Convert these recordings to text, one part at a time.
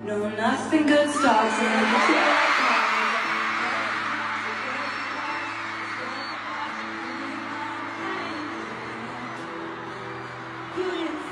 No, nothing good starts in the Brilliant.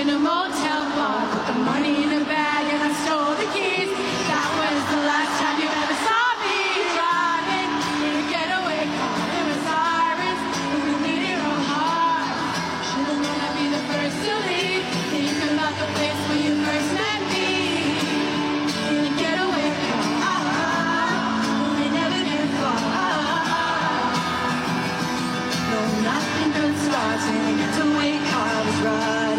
in a motel bar, put the money in a bag, and I stole the keys. That was the last time you ever saw me driving in a getaway car. There was sirens, it real hard. heart. Shouldn't wanna be the first to leave. Think about the place where you first met. starting to wake I was right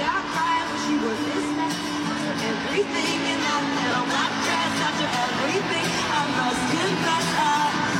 when she was this everything in that little black dress, after everything, I must confess. up.